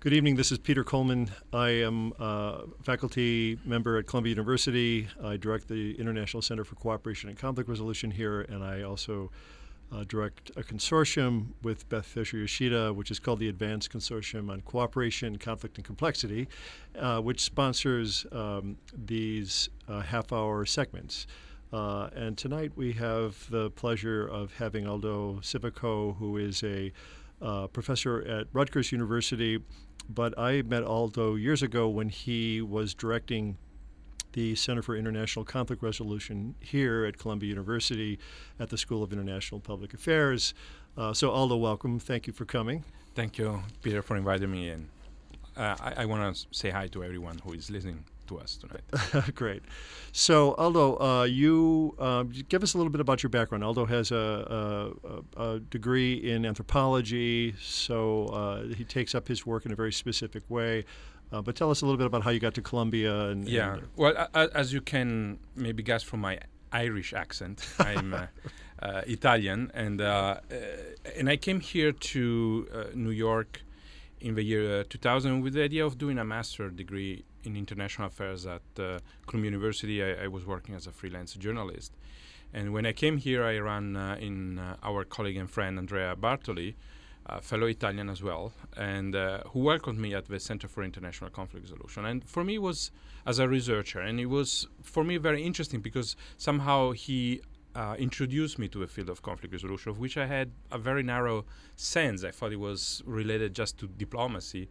Good evening. This is Peter Coleman. I am a faculty member at Columbia University. I direct the International Center for Cooperation and Conflict Resolution here, and I also uh, direct a consortium with Beth Fisher Yoshida, which is called the Advanced Consortium on Cooperation, Conflict, and Complexity, uh, which sponsors um, these uh, half hour segments. Uh, and tonight we have the pleasure of having Aldo Civico, who is a uh, professor at Rutgers University. But I met Aldo years ago when he was directing the Center for International Conflict Resolution here at Columbia University at the School of International Public Affairs. Uh, so, Aldo, welcome. Thank you for coming. Thank you, Peter, for inviting me in. Uh, I, I want to say hi to everyone who is listening to us tonight. Great. So, Aldo, uh, you uh, give us a little bit about your background. Aldo has a, a, a degree in anthropology, so uh, he takes up his work in a very specific way. Uh, but tell us a little bit about how you got to Columbia. And, yeah. and, well, as you can maybe guess from my Irish accent, I'm uh, uh, Italian, and and I came here to New York in the year 2000 with the idea of doing a master degree in international affairs at uh, Columbia University. I, I, was working as a freelance journalist. And when I came here, I ran uh, in uh, our colleague and friend Andrea Bartoli, a fellow Italian as well, and uh, who welcomed me at the Center for International Conflict Resolution. And for me, was as a researcher, and it was for me very interesting because somehow he uh, introduced me to the field of conflict resolution, of which I had a very narrow sense. I thought it was related just to diplomacy,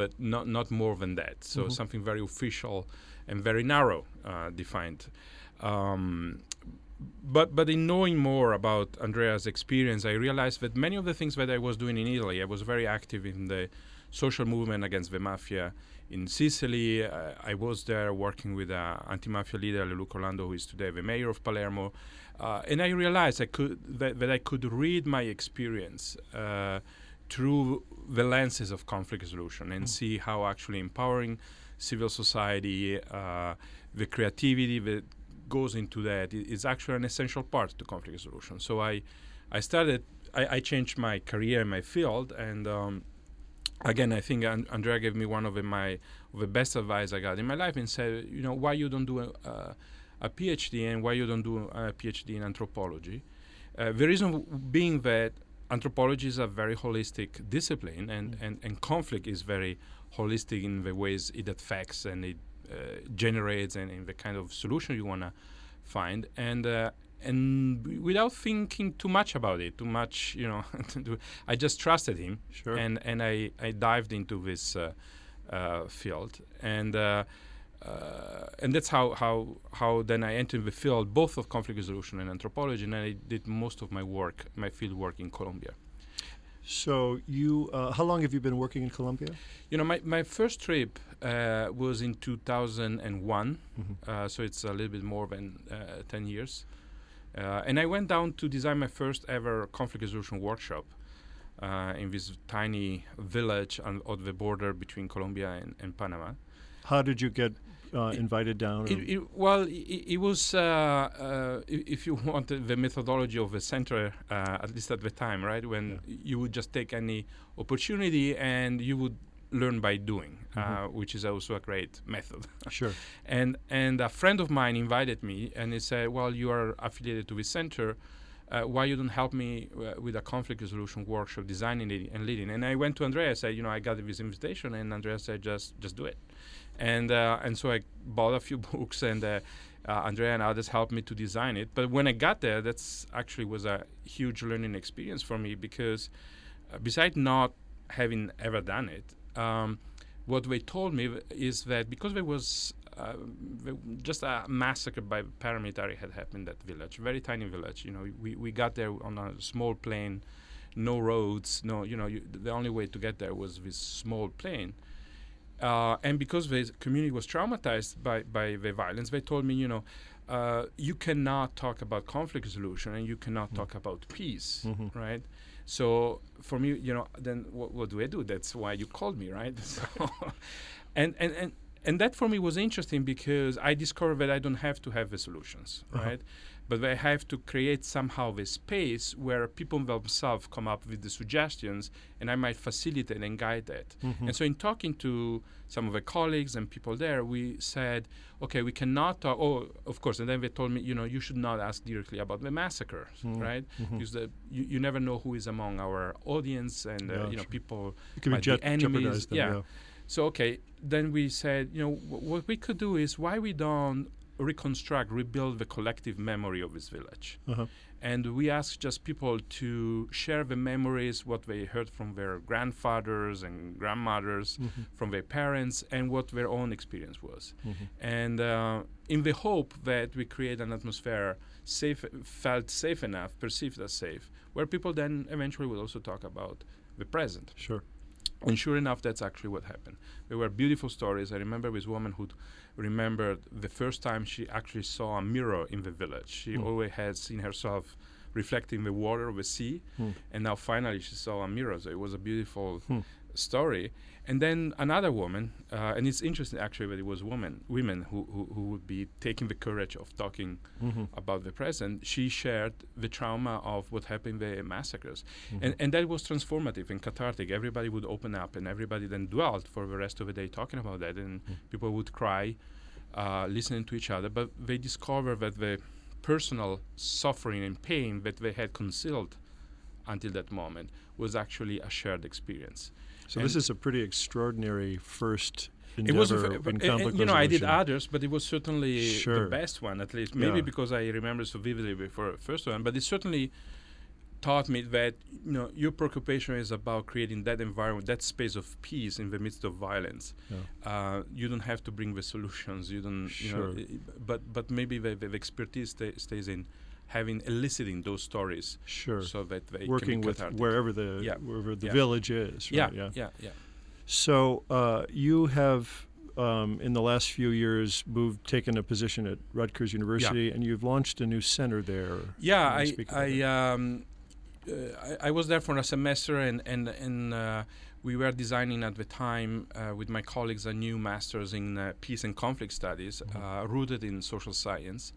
but not not more than that. So mm-hmm. something very official and very narrow uh, defined. Um, but but in knowing more about Andrea's experience, I realized that many of the things that I was doing in Italy, I was very active in the social movement against the mafia in Sicily. Uh, I was there working with uh, anti-mafia leader Leoluca Orlando, who is today the mayor of Palermo, uh, and I realized I could that, that, I could read my experience uh, through the lenses of conflict resolution and mm. see how actually empowering civil society, uh, the creativity that goes into that is actually an essential part to conflict resolution. So I, I started, I, I changed my career in my field, and um, again, I think Andrea gave me one of the, my of the best advice I got in my life, and said, you know, why you don't do a, a PhD and why you don't do a PhD in anthropology. Uh, the reason being that anthropology is a very holistic discipline, and, mm. and, and conflict is very holistic in the ways it affects and it uh, generates and in the kind of solution you want to find. And uh, and without thinking too much about it, too much, you know, I just trusted him, sure. and and I, I dived into this uh, uh, field, and uh, and that's how, how how then I entered the field both of conflict resolution and anthropology, and I did most of my work, my field work in Colombia. So you, uh, how long have you been working in Colombia? You know, my, my first trip uh, was in 2001, mm-hmm. Uh, so it's a little bit more than uh, 10 years. Uh, and I went down to design my first ever conflict resolution workshop in this tiny village on, on the border between Colombia and, and Panama. How did you get uh, invited down? It, it, well, it, it was, uh, uh, if you want the methodology of the center, uh, at least at the time, right, when yeah. you would just take any opportunity and you would learn by doing, uh, mm-hmm. which is also a great method. sure. And and a friend of mine invited me, and he said, "Well, you are affiliated to the center." Uh, why you don't help me uh, with a conflict resolution workshop designing it and leading and i went to andrea and said you know i got this invitation and andrea said just just do it and uh, and so I bought a few books and. Uh, uh, Andrea and others helped me to design it. But when I got there, that's actually was a huge learning experience for me because, uh, besides not having ever done it, um, what they told me is that because there was uh, just a massacre by paramilitary had happened that village, very tiny village. You know, we, we got there on a small plane, no roads, no, you know, you, the only way to get there was this small plane. Uh, and because the community was traumatized by, by the violence, they told me, you know, uh, you cannot talk about conflict resolution and you cannot mm-hmm. talk about peace, mm-hmm. right? So for me, you know, then what, what, do I do? That's why you called me, right? So, and, and, and, and that for me was interesting because I discovered that I don't have to have the solutions, Uh-huh. right? But I have to create somehow the space where people themselves come up with the suggestions, and I might facilitate and guide that. Mhm. And so, in talking to some of the colleagues and people there, we said, okay, we cannot talk. Oh, of course. And then they told me, you know, you should not ask directly about the massacres, Mm. right? Mhm. Because the, you, you never know who is among our audience, and uh, Yeah, you know, sure. people It could be be enemies, them, yeah. yeah. so okay, then we said, you know, w- what we could do is why we don't reconstruct, rebuild the collective memory of this village, Uh-huh. and we ask just people to share the memories, what they heard from their grandfathers and grandmothers, Mhm. from their parents, and what their own experience was, Mhm. and uh, in the hope that we create an atmosphere safe, felt safe enough, perceived as safe, where people then eventually will also talk about the present. Sure. And sure enough, that's actually what happened. There were beautiful stories. I remember this woman who remembered the first time she actually saw a mirror in the village. She Hmm. always had seen herself reflecting the water of the sea, Hmm. and now finally she saw a mirror. So it was a beautiful Hmm. Story. And then another woman, uh, and it's interesting actually that it was women, women who, who, who would be taking the courage of talking Mhm. about the present. She shared the trauma of what happened the massacres, Mhm. and and that was transformative and cathartic. Everybody would open up, and everybody then dwelt for the rest of the day talking about that, and Mm. people would cry, uh, listening to each other. But they discovered that the personal suffering and pain that they had concealed until that moment was actually a shared experience. So and- this is a pretty extraordinary first It was, a in conflict you know, I did others, but it was certainly Sure. the best one, at least. Maybe Yeah. because I remember so vividly before the first one, but it certainly taught me that you know your preoccupation is about creating that environment, that space of peace in the midst of violence. Yeah. Uh, you don't have to bring the solutions. You don't, you know, Sure. but but maybe the, the expertise sta- stays in having eliciting those stories Sure. so that they Working can be with cathartic. wherever the Yeah. wherever the Yeah. village is. yeah, Right? Yeah. yeah, yeah. So uh, you have. Um, in the last few years, moved taken a position at Rutgers University, and you've launched a new center there. Yeah, I I, um, uh, I I was there for a semester, and and and uh, we were designing at the time uh, with my colleagues a new master's in uh, peace and conflict studies, Mhm. uh, rooted in social science,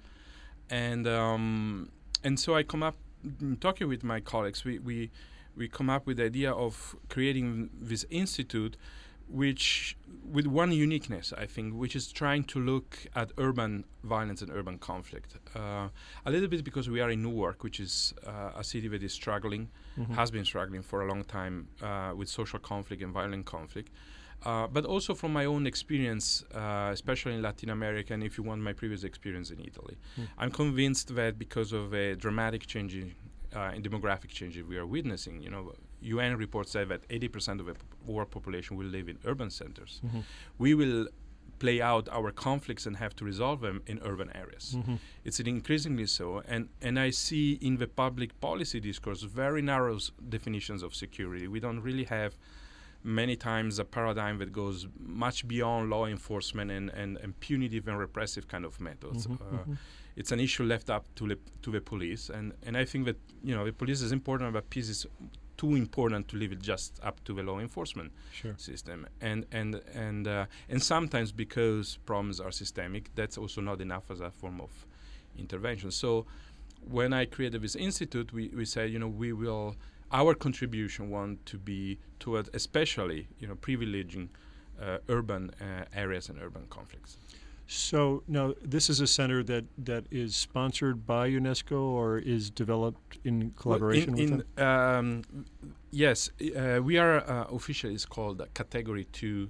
and um, and so I come up in talking with my colleagues. We we we come up with the idea of creating this institute which with one uniqueness i think which is trying to look at urban violence and urban conflict uh, a little bit because we are in newark which is uh, a city that is struggling Mhm. has been struggling for a long time uh, with social conflict and violent conflict uh, but also from my own experience, uh, especially in Latin America, and if you want my previous experience in Italy, Hmm. I'm convinced that because of a dramatic change in, uh, in demographic change we are witnessing, you know, UN reports say that 80% of the world population will live in urban centers. Mhm. We will play out our conflicts and have to resolve them in urban areas. Mhm. It's increasingly so, and and I see in the public policy discourse very narrow s- definitions of security. We don't really have many times a paradigm that goes much beyond law enforcement and, and, and punitive and repressive kind of methods. Mhm. Uh, Mhm. it's an issue left up to the to the police, and and I think that you know the police is important, but peace is too important to leave it just up to the law enforcement Sure. system and and and uh, and sometimes because problems are systemic that's also not enough as a form of intervention so when i created this institute we, we said you know we will our contribution want to be toward especially you know privileging uh, urban uh, areas and urban conflicts So now this is a center that, that is sponsored by UNESCO or is developed in collaboration Well, in, with them. um, yes, uh, we are uh, officially. It's called Category Two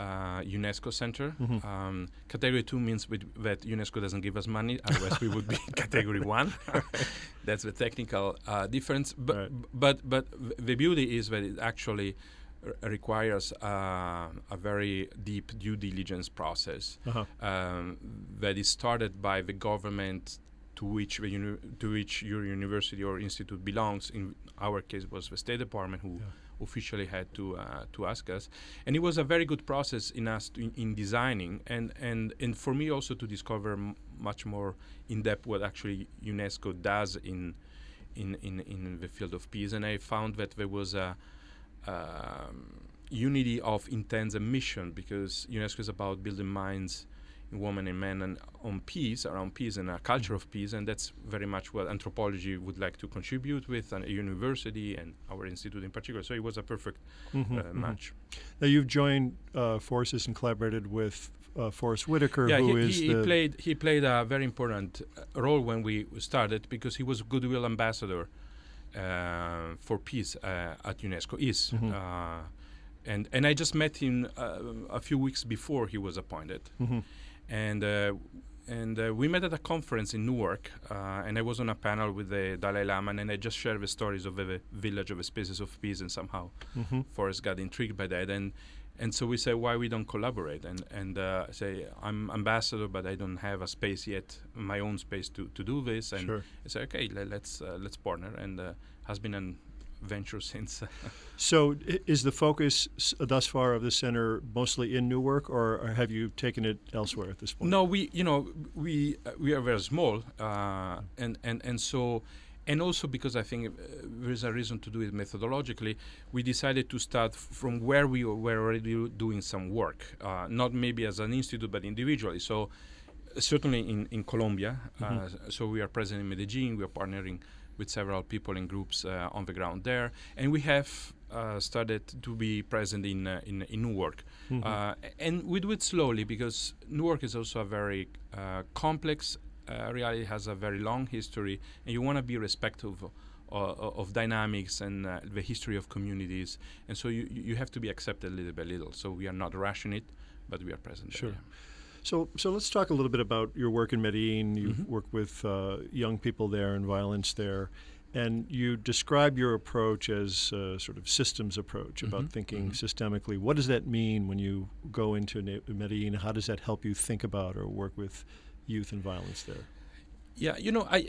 uh, UNESCO Center. Mhm. Um, category Two means that UNESCO doesn't give us money, otherwise we would be Category One. That's the technical uh, difference. But Right. but but the beauty is that it actually r- requires uh, a very deep due diligence process Uh-huh. um, that is started by the government to which the uni- to which your university or institute belongs. In our case, was the State Department who Yeah. Officially had to uh, to ask us, and it was a very good process in us to, in, in designing and and and for me also to discover m- much more in depth what actually UNESCO does in in in in the field of peace, and I found that there was a um, unity of intent and mission because UNESCO is about building minds in women and men and on peace, around peace and a culture of peace, and that's very much what anthropology would like to contribute with, and a university and our institute in particular. So it was a perfect Mhm, uh, mhm. match. Now you've joined uh, forces and collaborated with uh, Forest Whitaker, yeah, who he, is he, he played he played a very important uh, role when we started because he was goodwill ambassador uh, for peace uh, at UNESCO. Is Mhm. uh, and and I just met him uh, a few weeks before he was appointed, Mhm. And. Uh, and uh, we met at a conference in Newark, uh, and I was on a panel with the Dalai Lama, and I just shared the stories of the village of the Spaces of Peace, and somehow Mhm. Forest got intrigued by that, and and so we said why we don't collaborate, and and uh, say I'm ambassador, but I don't have a space yet, my own space to, to do this, and Sure. I said okay, le- let's uh, let's partner, and uh, has been an venture since. uh, So, is the focus thus far of the center mostly in Newark, or, or have you taken it elsewhere at this point? No, we you know we uh, we are very small, uh, and and and so. And also because I think uh, there is a reason to do it methodologically, we decided to start from where we were already doing some work, uh, not maybe as an institute but individually. So uh, certainly in in Colombia, uh, so we are present in Medellin. We are partnering with several people and groups uh, on the ground there, and we have uh, started to be present in uh, in, in Newark. Mhm. Uh, and we do it slowly because Newark is also a very uh, complex uh, reality, has a very long history, and you want to be respectful of, of dynamics and uh, the history of communities. And so you, you have to be accepted little by little. So we are not rushing it, but we are present. Sure. yeah. So, so let's talk a little bit about your work in Medellin. You've Mhm. worked with uh, young people there and violence there, and you describe your approach as a sort of systems approach about Mhm, thinking mhm. systemically. What does that mean when you go into Ne- Medellin? How does that help you think about or work with youth and violence there? Yeah, you know, I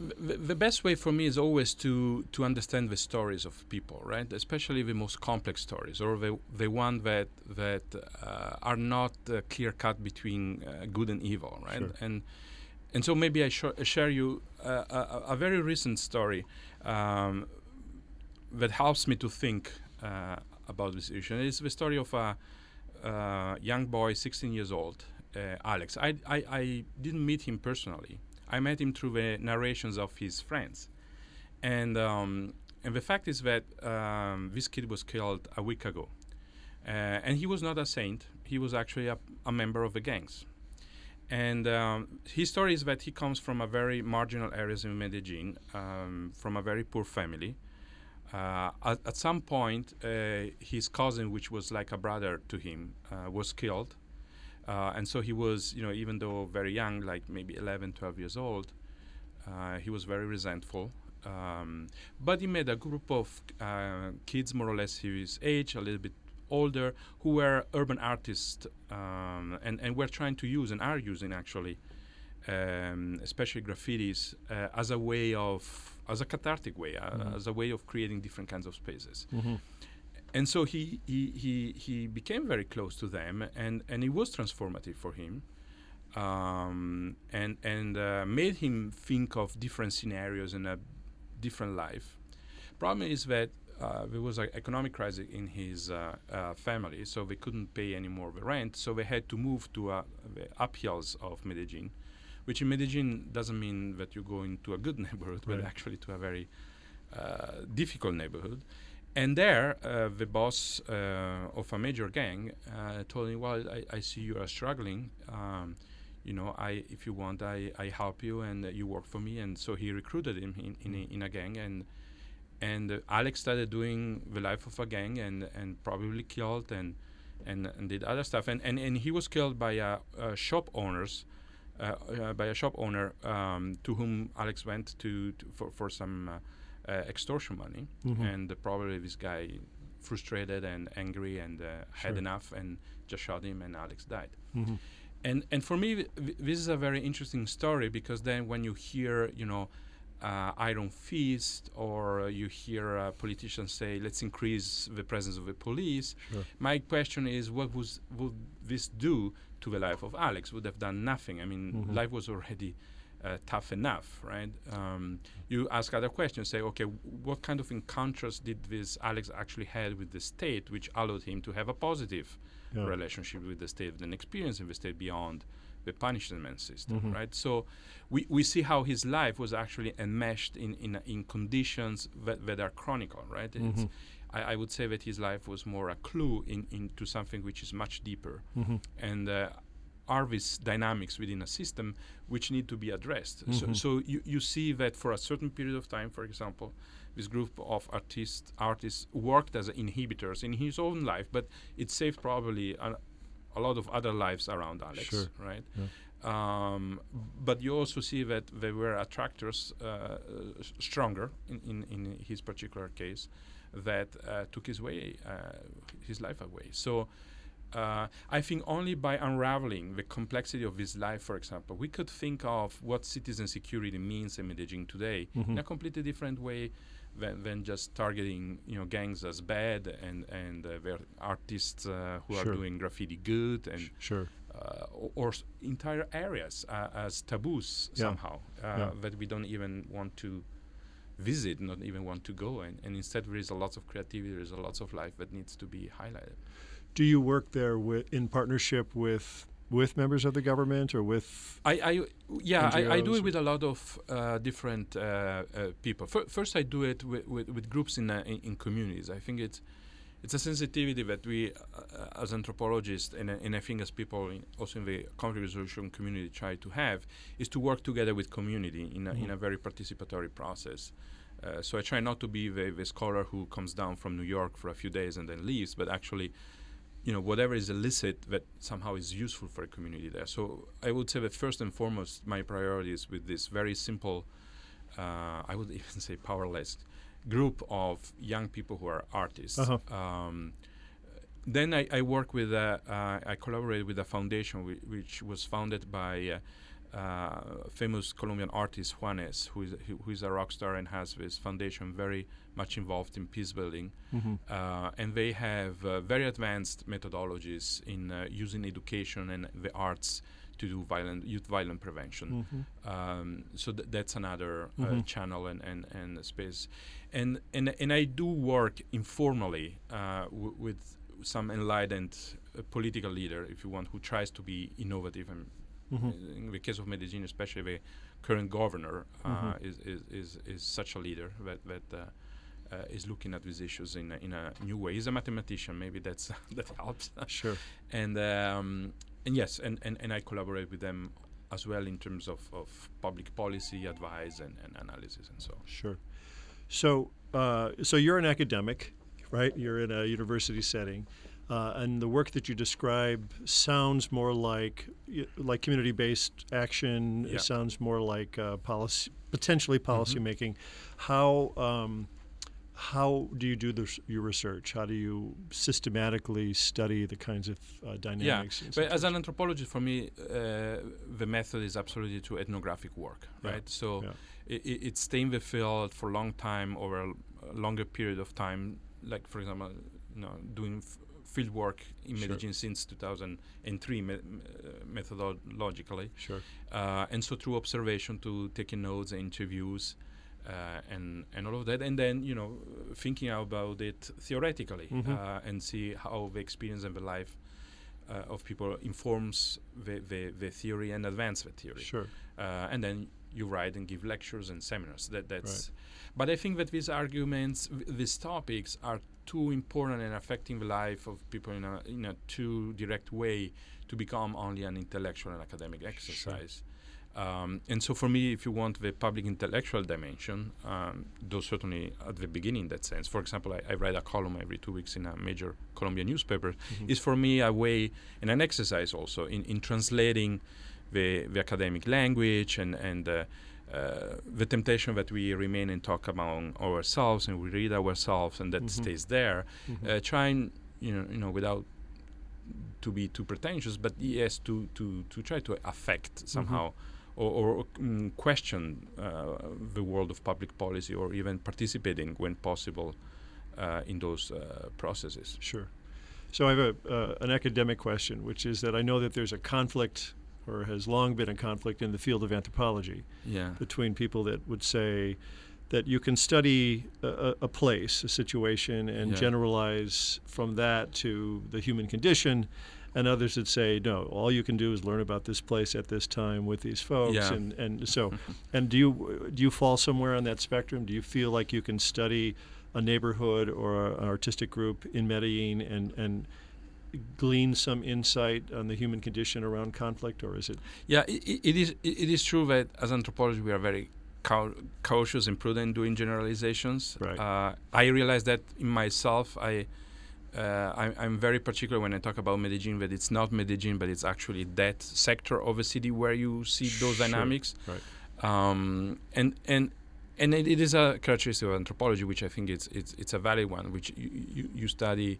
the, best way for me is always to to understand the stories of people, right? Especially the most complex stories, or the the one that that uh, are not uh, clear cut between uh, good and evil, right? Sure. And and so maybe I sh- share you uh, a, a very recent story um, that helps me to think uh, about this issue. And it's the story of a uh, young boy, 16 years old, uh, Alex. I, I, I didn't meet him personally. I met him through the narrations of his friends. And, um, and the fact is that um, this kid was killed a week ago. Uh, and he was not a saint, he was actually a, a member of the gangs. And um, his story is that he comes from a very marginal areas in Medellin, um, from a very poor family. Uh, at, at some point, uh, his cousin, which was like a brother to him, uh, was killed. Uh, and so he was, you know, even though very young, like maybe 11, 12 years old, uh, he was very resentful. Um, but he met a group of uh, kids, more or less his age, a little bit older, who were urban artists um, and, and were trying to use and are using actually, um, especially graffitis, uh, as a way of, as a cathartic way, uh, Mhm. as a way of creating different kinds of spaces Mm-hmm. And so he, he he he became very close to them and and it was transformative for him um, and and uh, made him think of different scenarios and a different life problem is that uh, there was an economic crisis in his uh, uh, family, so they couldn't pay any more of the rent. So they had to move to uh, the uphills of Medellin, which in Medellin doesn't mean that you go into a good neighborhood, but actually to a very uh, difficult neighborhood. And there, uh, the boss uh, of a major gang uh, told him, "Well, I, I see you are struggling. Um, you know, I if you want, I, I help you, and uh, you work for me." And so he recruited him in, in, a, in a gang, and and uh, Alex started doing the life of a gang, and and probably killed and and, and did other stuff, and, and and he was killed by uh, uh, shop owners. Uh, uh, by a shop owner um, to whom Alex went to, to for, for some uh, extortion money, Mhm. and uh, probably this guy frustrated and angry and uh, had enough and just shot him and alex died Mm-hmm. and and for me th- th- this is a very interesting story because then when you hear you know uh, iron fist or you hear uh, politicians say let's increase the presence of the police Sure. my question is what was would this do to the life of alex would have done nothing i mean Mhm. life was already uh, tough enough, right? Um, you ask other questions, say, okay, what kind of encounters did this Alex actually had with the state, which allowed him to have a positive Yeah. relationship with the state and experience in the state beyond the punishment system, Mhm. right? So we, we see how his life was actually enmeshed in, in, in conditions that, that are chronical, right? It's, Mhm. I, I would say that his life was more a clue in, into something which is much deeper Mhm. and uh, are these dynamics within a system which need to be addressed. So, Mhm. so you, you see that for a certain period of time, for example, this group of artists artists worked as inhibitors in his own life, but it saved probably a, a lot of other lives around Alex, Sure. right? Yeah. Um, but you also see that there were attractors uh, s- stronger in, in, in his particular case that uh, took his way, uh, his life away. So uh, I think only by unraveling the complexity of his life, for example, we could think of what citizen security means in Medellin today in a completely different way than, than just targeting you know gangs as bad and and uh, their artists uh, who Sure. are doing graffiti good and Sh- Sure. uh, or, or s- entire areas uh, as taboos Yeah. somehow uh, Yeah. that we don't even want to visit, not even want to go, and, and instead there is a lot of creativity, there is a lot of life that needs to be highlighted. Do you work there wi- in partnership with with members of the government or with? I, I yeah, I, I do it with a lot of uh, different uh, uh, people. Fir- first, I do it with, with, with groups in, uh, in in communities. I think it's it's a sensitivity that we, uh, as anthropologists, and, uh, and I think as people in, also in the conflict resolution community, try to have, is to work together with community in a, in Mhm. a very participatory process. Uh, so I try not to be the, the scholar who comes down from New York for a few days and then leaves, but actually you know whatever is illicit that somehow is useful for a community there. So I would say that first and foremost, my priority is with this very simple, uh, I would even say powerless group of young people who are artists. Uh-huh. Um, then I, I work with a, uh, I collaborate with a foundation whi- which was founded by uh, famous Colombian artist Juanes, who is who who is a rock star and has this foundation very much involved in peace building Mhm. uh, and they have uh, very advanced methodologies in uh, using education and the arts to do violent youth violent prevention. Mhm. Um, so th- that's another uh, Mhm. channel and, and, and space, and and and I do work informally uh, w- with some enlightened uh, political leader, if you want, who tries to be innovative and. Mhm. In the case of Medellin, especially the current governor uh, Mhm. is, is, is, is such a leader that, that uh, uh, is looking at these issues in a, in a new way. He's a mathematician, maybe that's that helps. Sure. and um, and yes, and, and, and I collaborate with them as well in terms of, of public policy advice and, and analysis and so. on. Sure. So, uh, so you're an academic, right? You're in a university setting, uh, and the work that you describe sounds more like like community-based action. Yeah. It sounds more like uh, policy, potentially policy Mhm. making. How um, how do you do this, your research? How do you systematically study the kinds of uh, dynamics? and But as an anthropologist, for me, uh, the method is absolutely to ethnographic work, Yeah. right? So Yeah. i- i- it's staying the field for a long time over a longer period of time. Like, for example, you know, doing f- field work in Sure. Medellin since 2003 me- uh, methodologically. sure. Uh, and so through observation to taking notes, interviews, uh, and and all of that, and then you know thinking about it theoretically Mhm. uh, and see how the experience and the life uh, of people informs the, the, the theory and advance the theory. Sure. Uh, and then you write and give lectures and seminars. That that's. But I think that these arguments, these topics, are too important and affecting the life of people in a in a too direct way to become only an intellectual and academic exercise. Um, and so, for me, if you want the public intellectual dimension, um, though certainly at the beginning, in that sense. For example, I, I write a column every two weeks in a major Colombian newspaper. Mhm. Is for me a way and an exercise also in, in translating the, the academic language and and uh, uh, the temptation that we remain and talk among ourselves and we read ourselves and that Mhm. stays there. Mhm. Uh, trying, you know, you know, without to be too pretentious, but yes, to to to try to affect somehow. Or, or mm, question uh, the world of public policy, or even participating when possible uh, in those uh, processes. Sure. So I have a uh, an academic question, which is that I know that there's a conflict or has long been a conflict in the field of anthropology Yeah. between people that would say that you can study a, a- place, a situation, and Yeah. generalize from that to the human condition, and others that say no, all you can do is learn about this place at this time with these folks, Yeah. and and so, and do you do you fall somewhere on that spectrum? Do you feel like you can study a neighborhood or an artistic group in Medellin and and glean some insight on the human condition around conflict, or is it Yeah, i i- it is. i- It is true that as anthropologists we are very cautious and prudent doing generalizations. Right. Uh, I realize that in myself. I. Uh, I'm, I'm very particular when I talk about Medellin that it's not Medellin, but it's actually that sector of a city where you see those Sure. dynamics. right? um, and and and it, it is a characteristic of anthropology, which I think it's it's it's a valid one, which you, you, you study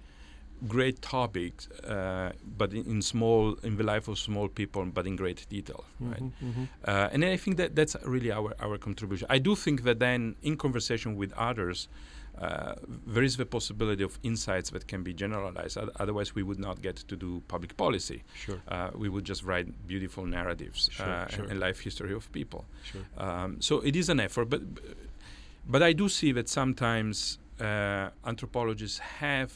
great topics, uh, but in, in small in the life of small people, but in great detail, right? Mhm, mhm. Uh, and I think that that's really our our contribution. I do think that then in conversation with others. Uh, there is the possibility of insights that can be generalized. Oth- Otherwise, we would not get to do public policy. Sure, Uh, we would just write beautiful narratives Sure, uh, sure. and, and life history of people. sure. Um, so it is an effort, but but I do see that sometimes uh, anthropologists have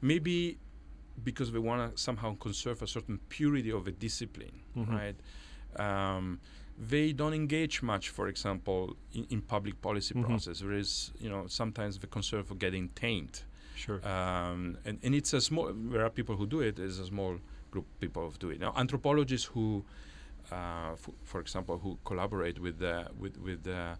maybe because they want to somehow conserve a certain purity of a discipline, Mhm. right? Um, they don't engage much, for example, in, in public policy Mhm. process. There is, you know, sometimes the concern for getting taint, Sure. um, and and it's a small. There are people who do it. There's a small group of people who do it. Now, anthropologists who, uh, f- for example, who collaborate with the with with the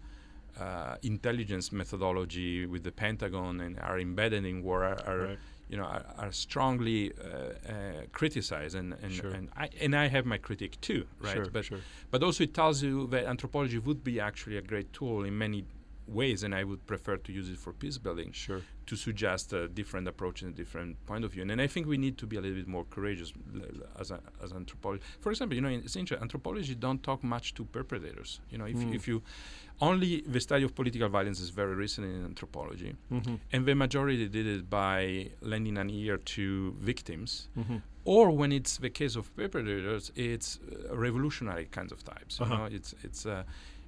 uh, intelligence methodology with the Pentagon and are embedded in war are, are right. You know are, are strongly uh, uh, criticized and and, Sure. and I and I have my critique too, right? Sure, but sure. but also it tells you that anthropology would be actually a great tool in many ways, and I would prefer to use it for peace building Sure. To suggest a different approach and a different point of view. And, and I think we need to be a little bit more courageous l- as a, as anthropology. For example, you know, in, it's interesting. Anthropology don't talk much to perpetrators. You know, if, Mm. if you only the study of political violence is very recent in anthropology, Mm-hmm. and the majority did it by lending an ear to victims. Mm-hmm. Or when it's the case of perpetrators, it's uh, revolutionary kinds of types. You Uh-huh. know, it's it's uh,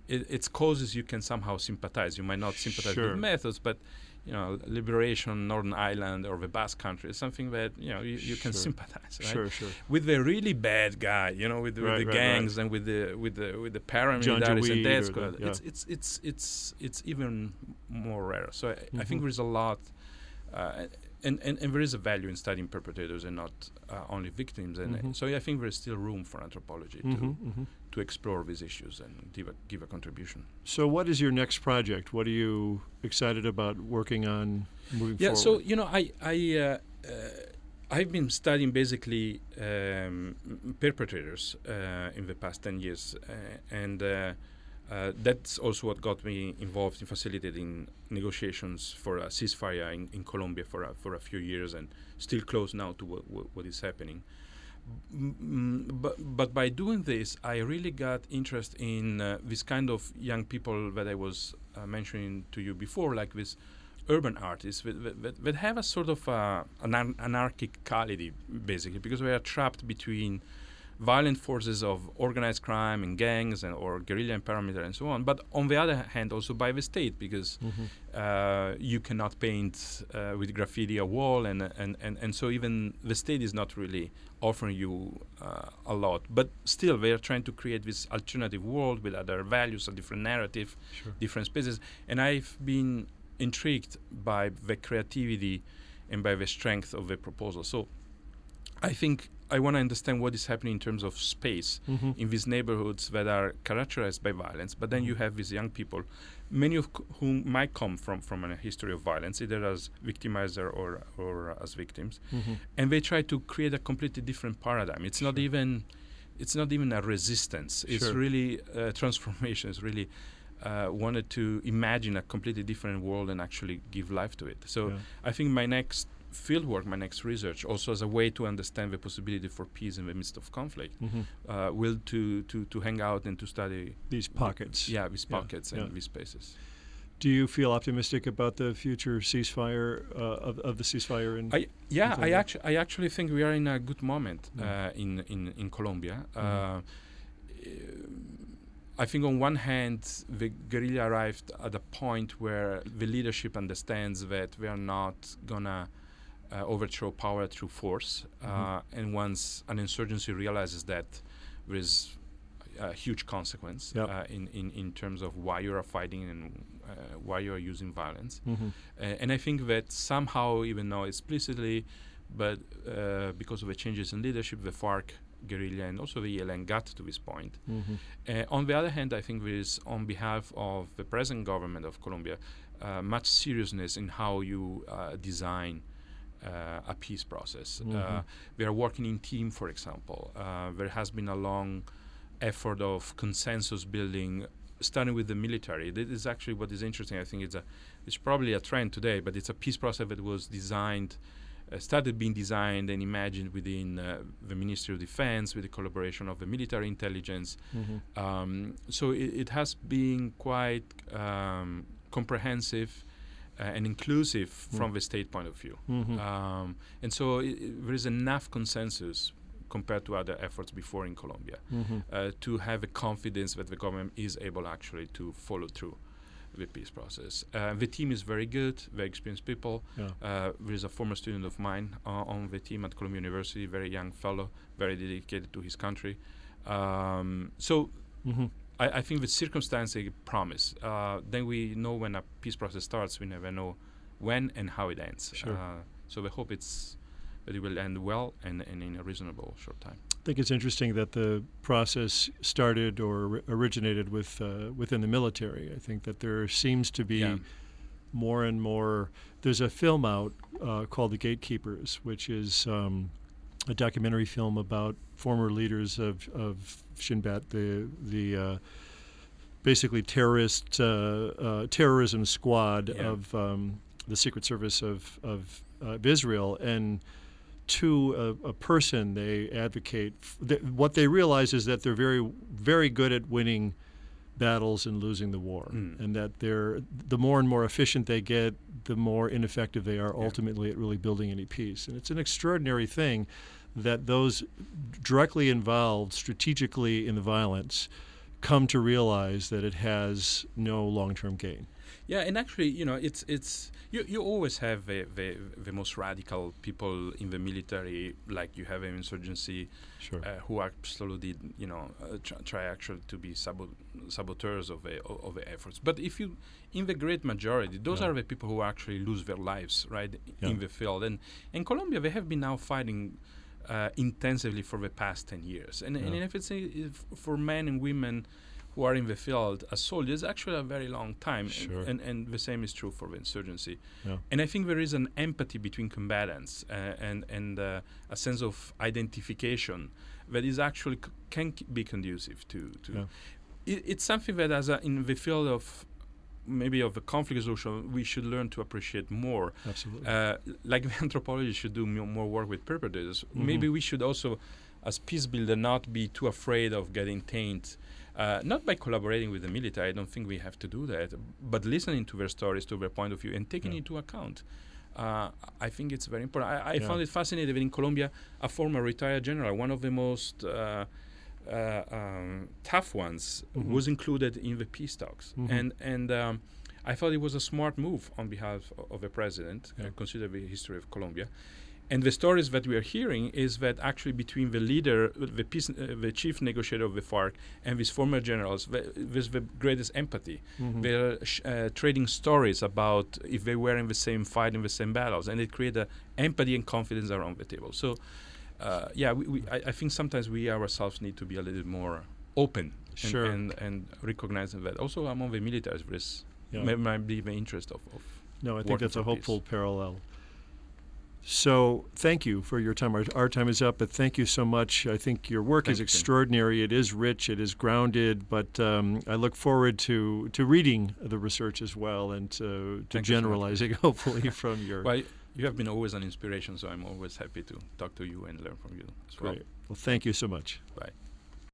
it, it's causes you can somehow sympathize. You might not sympathize Sure. with methods, but you know, liberation, Northern Ireland, or the Basque Country is something that you know you, you can Sure. sympathize. Right? Sure, sure. With the really bad guy, you know, with, the- with Right, the right, right. gangs and with the with the with the paramilitaries and death squad, yeah. it's it's it's it's it's even more rare. So I, I Mhm. think there's a lot, uh, and, and and there is a value in studying perpetrators and not uh, only victims. And Mhm. so I think there's still room for anthropology Mm-hmm. to Mm-hmm. To explore these issues and give a give a contribution. So, what is your next project? What are you excited about working on moving Yeah, forward? so you know, I I uh, uh, I've been studying basically um, perpetrators uh, in the past ten years, uh, and uh, uh, that's also what got me involved in facilitating negotiations for a ceasefire in, in Colombia for a, for a few years, and still close now to what, what, what is happening. But but by doing this, I really got interest in uh, this kind of young people that I was uh, mentioning to you before, like this urban artists that, that- that, have a sort of uh, an an- anarchicality, basically, because they are trapped between violent forces of organized crime and gangs and or guerrilla and paramilitary and so on. But on the other hand, also by the state, because Mhm. uh, you cannot paint uh, with graffiti a wall, and, and, and, and so even the state is not really offering you uh, a lot. But still, they are trying to create this alternative world with other values, a different narrative, Sure. different spaces. And I've been intrigued by the creativity and by the strength of the proposal. So I think I want to understand what is happening in terms of space Mhm. in these neighborhoods that are characterized by violence. But then you have these young people, many of c- whom might come from, from a history of violence, either as victimizer or, or as victims. Mhm. And they try to create a completely different paradigm. It's not even it's not even a resistance. It's Sure. really a transformation. It's really uh, wanted to imagine a completely different world and actually give life to it. So Yeah. I think my next fieldwork, my next research, also as a way to understand the possibility for peace in the midst of conflict, Mhm. uh, will to, to, to hang out and to study These pockets. yeah these pockets yeah. and these spaces. Do you feel optimistic about the future ceasefire uh, of, of the ceasefire in? I yeah, I Colombia. actually I actually think we are in a good moment Mm. uh, in in in Colombia. Mhm. Uh, I think on one hand, the guerrilla arrived at a point where the leadership understands that we are not gonna uh, overthrow power through force, uh, and once an insurgency realizes that there is a huge consequence Yep. uh, in, in in terms of why you are fighting and uh, why you are using violence, Mm-hmm. and I think that somehow, even though explicitly, but uh, because of the changes in leadership, the FARC guerrilla and also the ELN got to this point. Mm-hmm. Uh, on the other hand, I think there is, on behalf of the present government of Colombia, uh, much seriousness in how you uh, design a peace process. Uh, Mhm. we are working in team, for example. Uh, there has been a long effort of consensus building, starting with the military. This is actually what is interesting. I think it's a, it's probably a trend today, but it's a peace process that was designed uh, started being designed and imagined within uh, the Ministry of Defense with the collaboration of the military intelligence. Mm-hmm. Um, so it, it has been quite um, comprehensive uh, and inclusive from Mm. the state point of view. Mm-hmm. Um, and so i i- there is enough consensus compared to other efforts before in Colombia mm-hmm. uh, to have a confidence that the government is able actually to follow through the peace process. Uh, the team is very good, very experienced people. Yeah. Uh, there is a former student of mine uh, on the team at Columbia University, very young fellow, very dedicated to his country. Um, so Mm-hmm. I, I think the circumstances promise. Uh, then we know when a peace process starts. We never know when and how it ends. Sure. Uh, so we hope it's that it will end well and, and in a reasonable short time. I think it's interesting that the process started or originated with uh, within the military. I think that there seems to be Yeah. more and more. There's a film out uh, called The Gatekeepers, which is um, a documentary film about former leaders of, of Shin Bet, the the uh, basically terrorist uh, uh, terrorism squad Yeah. of um, the Secret Service of of, uh, of Israel and to a, a person they advocate f- th- what they realize is that they're very very good at winning battles and losing the war Mm. and that they're the more and more efficient they get the more ineffective they are Yeah. ultimately at really building any peace and it's an extraordinary thing that those directly involved strategically in the violence come to realize that it has no long-term gain Yeah, and actually, you know, it's it's you, you always have the, the the most radical people in the military, like you have an insurgency sure uh, who absolutely, you know, uh, tr- try actually to be sabo- saboteurs of the of the efforts. But if you, in the great majority, those Yeah. are the people who actually lose their lives, right, Yeah. in the field. And in Colombia, they have been now fighting. Uh, intensively for the past 10 years and, and Yeah. if it's a, if for men and women who are in the field as soldiers actually a very long time And- Sure. and, and the same is true for the insurgency yeah and I think there is an empathy between combatants uh, and and uh, a sense of identification that is actually c- can c- be conducive to to. Yeah. It, it's something that, as a, in the field of maybe of the conflict resolution, we should learn to appreciate more. absolutely Uh, like the anthropology should do mo- more work with perpetrators. Maybe Mhm. we should also, as peace builder, not be too afraid of getting tainted. Uh, not by collaborating with the military, I don't think we have to do that, but listening to their stories, to their point of view, and taking Yeah. into account. Uh, I think it's very important. I, I Yeah. found it fascinating that in Colombia, a former retired general, one of the most uh, uh, um, tough ones, Mhm. was included in the peace talks, Mhm. and and um, I thought it was a smart move on behalf of the president, Yeah. uh, consider the history of Colombia. And the stories that we are hearing is that actually between the leader, the peace, uh, the chief negotiator of the FARC, and these former generals, the, there's the greatest empathy. Mhm. They're sh- uh, trading stories about if they were in the same fight, in the same battles, and it created empathy and confidence around the table. So, uh, yeah, we, we, I, I think sometimes we ourselves need to be a little more open and, Sure. and, and recognizing that. Also, among the militaries, there is Yeah. might be the interest of, of No, I think that's a hopeful parallel. So, thank you for your time. Our, our time is up, but thank you so much. I think your work Thank is you, extraordinary. It is rich. It is grounded. But um, I look forward to, to reading the research as well and to, to so generalizing, hopefully, from your. Well, you have been always an inspiration, so I'm always happy to talk to you and learn from you as well. Well, thank you so much. Bye.